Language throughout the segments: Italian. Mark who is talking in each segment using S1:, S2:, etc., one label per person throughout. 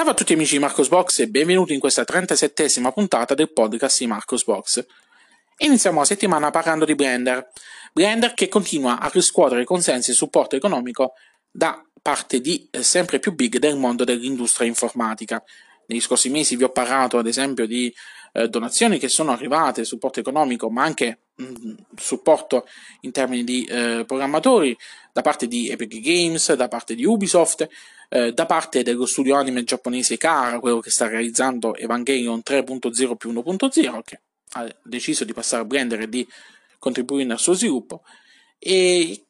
S1: Salve a tutti amici di Marcos Box e benvenuti in questa 37esima puntata del podcast di Marcos Box. Iniziamo la settimana parlando di Blender. Blender che continua a riscuotere consensi e supporto economico da parte di eh, sempre più big del mondo dell'industria informatica. Negli scorsi mesi vi ho parlato ad esempio di eh, donazioni che sono arrivate, supporto economico, ma anche mh, mm, supporto in termini di eh, programmatori da parte di Epic Games, da parte di Ubisoft, eh, da parte dello studio anime giapponese Kara, quello che sta realizzando Evangelion 3.0 più 1.0, che ha deciso di passare a Blender e di contribuire al suo sviluppo, e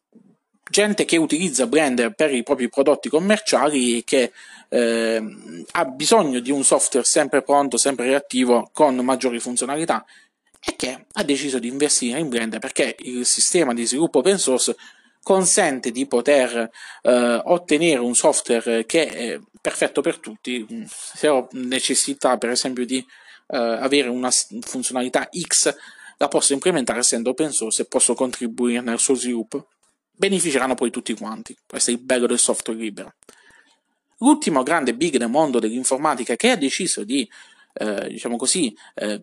S1: gente che utilizza Blender per i propri prodotti commerciali e che eh, ha bisogno di un software sempre pronto, sempre reattivo, con maggiori funzionalità e che ha deciso di investire in Blender perché il sistema di sviluppo open source consente di poter eh, ottenere un software che è perfetto per tutti se ho necessità per esempio di eh, avere una funzionalità X la posso implementare essendo open source e posso contribuire nel suo sviluppo. Beneficeranno poi tutti quanti. Questo è il bello del software libero. L'ultimo grande big del mondo dell'informatica che ha deciso di eh, diciamo così, eh,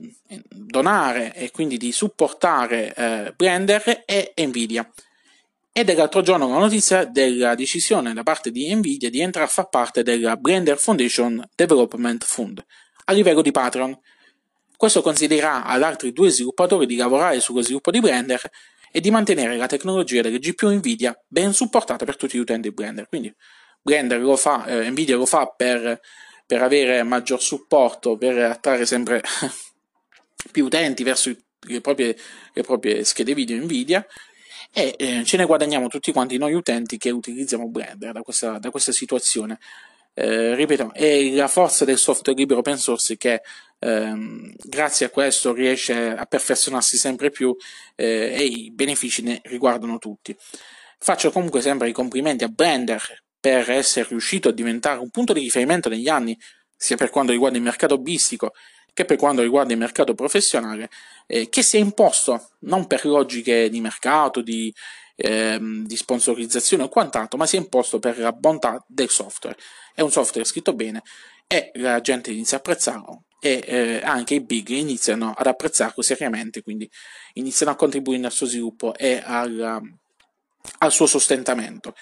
S1: donare e quindi di supportare eh, Blender è Nvidia. Ed è l'altro giorno la notizia della decisione da parte di Nvidia di entrare a far parte della Blender Foundation Development Fund a livello di Patreon. Questo consiglierà ad altri due sviluppatori di lavorare sullo sviluppo di Blender e di mantenere la tecnologia delle GPU Nvidia ben supportata per tutti gli utenti di Blender. Quindi Blender lo fa, eh, Nvidia lo fa per, per, avere maggior supporto, per attrarre sempre più utenti verso le proprie, le proprie schede video Nvidia e eh, ce ne guadagniamo tutti quanti noi utenti che utilizziamo Blender da questa, da questa situazione. Eh, ripeto, è la forza del software libero open source che ehm, grazie a questo riesce a perfezionarsi sempre più eh, e i benefici ne riguardano tutti. Faccio comunque sempre i complimenti a Blender per essere riuscito a diventare un punto di riferimento negli anni, sia per quanto riguarda il mercato hobbistico che per quanto riguarda il mercato professionale, eh, che si è imposto non per logiche di mercato, di, ehm, di sponsorizzazione o quant'altro, ma si è imposto per la bontà del software. È un software scritto bene e la gente inizia a apprezzarlo e eh, anche i big iniziano ad apprezzarlo seriamente, quindi iniziano a contribuire al suo sviluppo e al, al suo sostentamento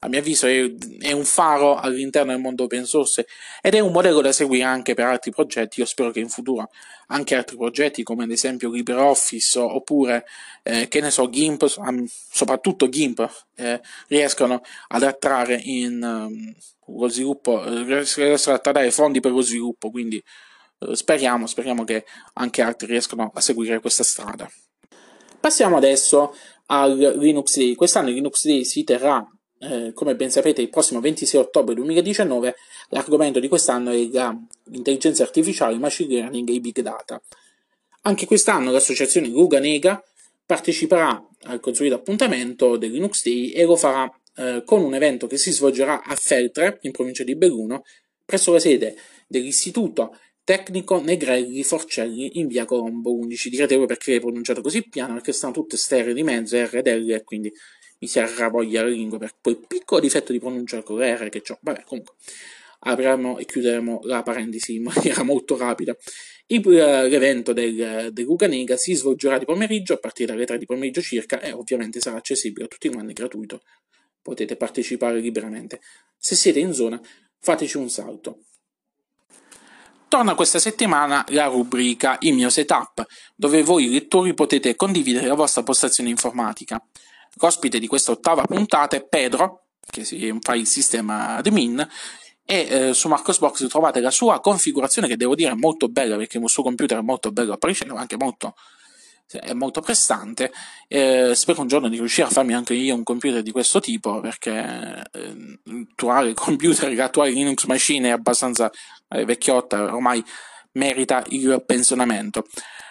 S1: a mio avviso è, è, un faro all'interno del mondo open source ed è un modello da seguire anche per altri progetti. Io spero che in futuro anche altri progetti come ad esempio LibreOffice oppure eh, che ne so GIMP, soprattutto GIMP, eh, riescano ad attrarre in, um, lo sviluppo, riescano ad attrarre fondi per lo sviluppo. Quindi eh, speriamo, speriamo che anche altri riescano a seguire questa strada. Passiamo adesso al Linux Day. Quest'anno il Linux Day si terrà eh, come ben sapete, il prossimo 26 ottobre 2019 l'argomento di quest'anno è l'intelligenza artificiale, il machine learning e i big data. Anche quest'anno l'associazione Ruga Nega parteciperà al consueto appuntamento del Linux Day e lo farà eh, con un evento che si svolgerà a Feltre, in provincia di Belluno, presso la sede dell'Istituto Tecnico Negrelli Forcelli in via Colombo 11. Direte voi perché è pronunciato così piano, perché stanno tutte stereo di mezzo, R ed L, e quindi mi si arravoglia la lingua per quel piccolo difetto di pronuncia con R che ho. Vabbè, comunque, apriamo e chiuderemo la parentesi in maniera molto rapida. Il, uh, l'evento del, del Luganega si svolgerà di pomeriggio a partire dalle 3 di pomeriggio circa e ovviamente sarà accessibile a tutti quanti gratuito. Potete partecipare liberamente. Se siete in zona, fateci un salto. Torna questa settimana la rubrica Il mio setup, dove voi lettori potete condividere la vostra postazione informatica. L'ospite di questa ottava puntata è Pedro, che fa il sistema admin, e eh, su Marcosbox trovate la sua configurazione che devo dire è molto bella perché il suo computer è molto bello apparisce, ma anche molto, è molto prestante. Eh, spero un giorno di riuscire a farmi anche io un computer di questo tipo perché eh, l'attuale computer, l'attuale Linux machine è abbastanza eh, vecchiotta, ormai merita il pensionamento.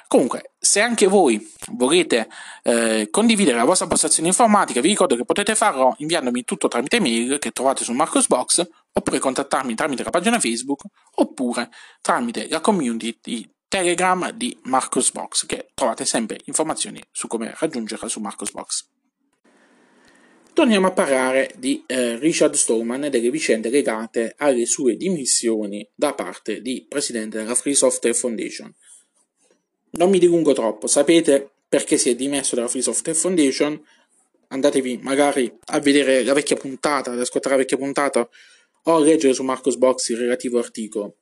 S1: Comunque, se anche voi volete eh, condividere la vostra postazione informatica, vi ricordo che potete farlo inviandomi tutto tramite mail che trovate su Marcosbox, oppure contattarmi tramite la pagina Facebook, oppure tramite la community di Telegram di Marcosbox, che trovate sempre informazioni su come raggiungerla su Marcosbox. torniamo a parlare di eh, Richard Stallman e delle vicende legate alle sue dimissioni da parte di presidente della Free Software Foundation. Non mi dilungo troppo, sapete perché si è dimesso dalla Free Software Foundation? Andatevi magari a vedere la vecchia puntata, ad ascoltare la vecchia puntata o a leggere su Marcos Box il relativo articolo.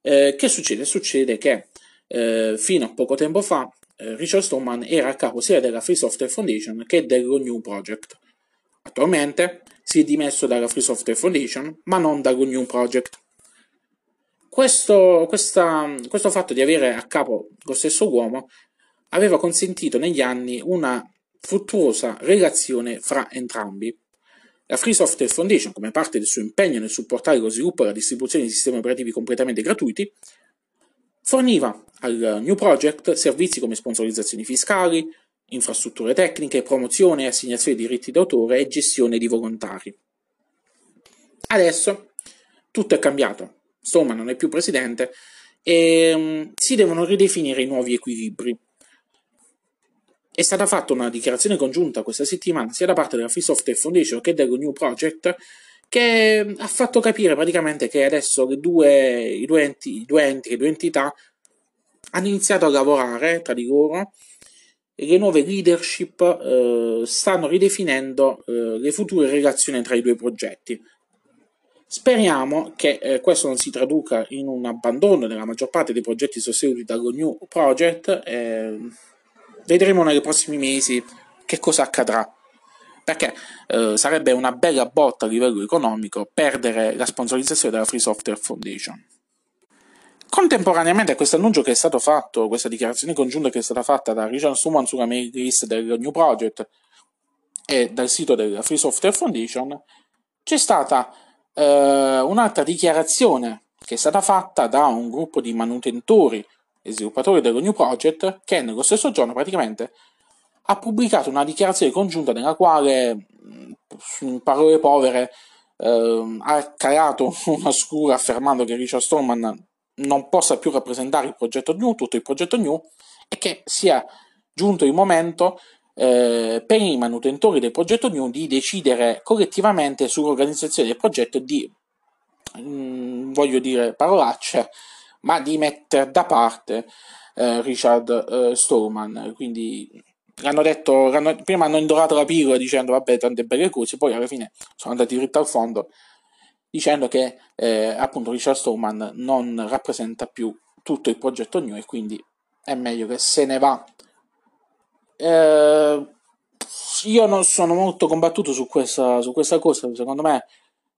S1: Eh, che succede? Succede che eh, fino a poco tempo fa eh, Richard Stallman era a capo sia della Free Software Foundation che dello New Project. Attualmente si è dimesso dalla Free Software Foundation, ma non dallo New Project. Questo, questa, questo fatto di avere a capo lo stesso uomo aveva consentito negli anni una fruttuosa relazione fra entrambi. La Free Software Foundation, come parte del suo impegno nel supportare lo sviluppo e la distribuzione di sistemi operativi completamente gratuiti, forniva al New Project servizi come sponsorizzazioni fiscali, infrastrutture tecniche, promozione e assegnazione di diritti d'autore e gestione di volontari. Adesso tutto è cambiato, Stallman non è più presidente e um, si devono ridefinire i nuovi equilibri. È stata fatta una dichiarazione congiunta questa settimana sia da parte della Free Software Foundation che dello New Project che ha fatto capire praticamente che adesso le due, i, due enti, i due enti, le due entità hanno iniziato a lavorare tra di loro e le nuove leadership eh, stanno ridefinendo eh, le future relazioni tra i due progetti. Speriamo che eh, questo non si traduca in un abbandono della maggior parte dei progetti sostenuti dallo New Project. vedremo nei prossimi mesi che cosa accadrà. Perché eh, sarebbe una bella botta a livello economico perdere la sponsorizzazione della Free Software Foundation. Contemporaneamente a questo annuncio che è stato fatto, questa dichiarazione congiunta che è stata fatta da Richard Suman sulla mail list del New Project e dal sito della Free Software Foundation, c'è stata eh, un'altra dichiarazione che è stata fatta da un gruppo di manutentori e sviluppatori dello New Project che nello stesso giorno praticamente ha pubblicato una dichiarazione congiunta nella quale, in parole povere, eh, ha creato una scura affermando che Richard Stallman non possa più rappresentare il progetto New, tutto il progetto New, e che sia giunto il momento eh, per i manutentori del progetto New di decidere collettivamente sull'organizzazione del progetto di, mh, mm, voglio dire parolacce, ma di mettere da parte eh, Richard eh, Stallman. Quindi hanno detto, hanno, prima hanno indorato la pillola dicendo vabbè tante belle cose, poi alla fine sono andati dritto al fondo dicendo che eh, appunto Richard Stallman non rappresenta più tutto il progetto New e quindi è meglio che se ne va. Eh, io non sono molto combattuto su questa, su questa, cosa, secondo me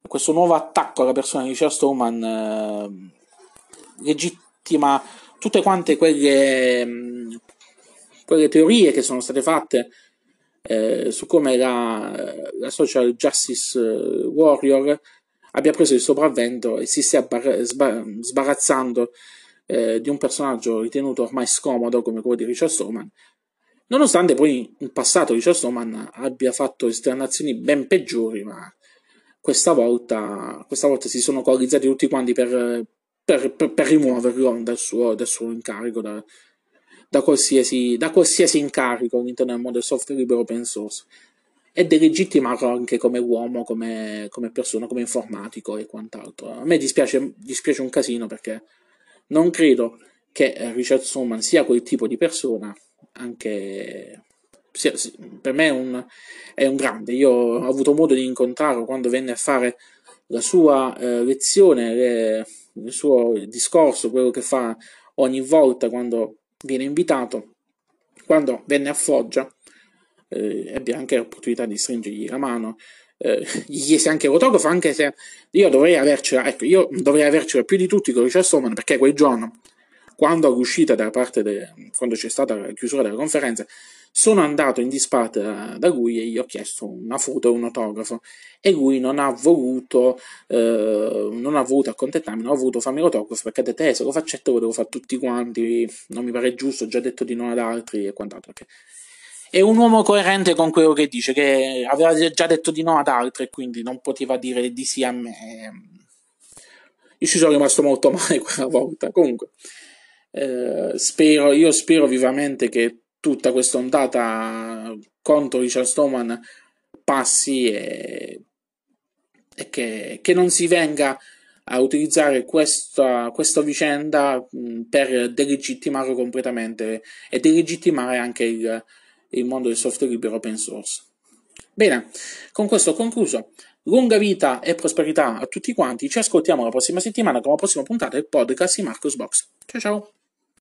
S1: questo nuovo attacco alla persona di Richard Stallman eh, legittima tutte quante quelle, mh, quelle, teorie che sono state fatte eh, su come la, la social justice eh, warrior abbia preso il sopravvento e si stia bar- sbar- sbarazzando eh, di un personaggio ritenuto ormai scomodo come quello di Richard Stallman, nonostante poi in passato Richard Stallman abbia fatto esternazioni ben peggiori, ma questa volta, questa volta si sono coalizzati tutti quanti per, per, per, per rimuoverlo dal suo, dal suo incarico, da, da, qualsiasi, da qualsiasi incarico all'interno del mondo del software libero open source e delegittimarlo anche come uomo, come, come, persona, come informatico e quant'altro. A me dispiace, dispiace un casino perché non credo che Richard Stallman sia quel tipo di persona, anche per me è un, è un, grande. Io ho avuto modo di incontrarlo quando venne a fare la sua eh, lezione, le, il suo discorso, quello che fa ogni volta quando viene invitato, quando venne a Foggia eh, ebbe anche l'opportunità di stringergli la mano. Eh, gli chiese anche l'autografo, anche se io dovrei avercela, ecco, io dovrei avercela più di tutti con Richard Stallman, perché quel giorno, quando de, quando c'è stata la chiusura della conferenza, sono andato in disparte da, da, lui e gli ho chiesto una foto e un autografo e lui non ha voluto eh, non ha voluto accontentarmi, non ha voluto farmi l'autografo perché ha detto eh, se lo faccetto lo devo fare tutti quanti, non mi pare giusto, ho già detto di no ad altri e quant'altro. Perché è un uomo coerente con quello che dice, che aveva già detto di no ad altri e quindi non poteva dire di sì a me. Io ci sono rimasto molto male quella volta. Comunque, eh, spero, io spero vivamente che tutta questa ondata contro Richard Stallman passi e, e che, che, non si venga a utilizzare questa, questa vicenda per delegittimare completamente e delegittimare anche il, il mondo del software libero open source. Bene, con questo ho concluso. Lunga vita e prosperità a tutti quanti. Ci ascoltiamo la prossima settimana con la prossima puntata del podcast di Marcos Box. Ciao ciao!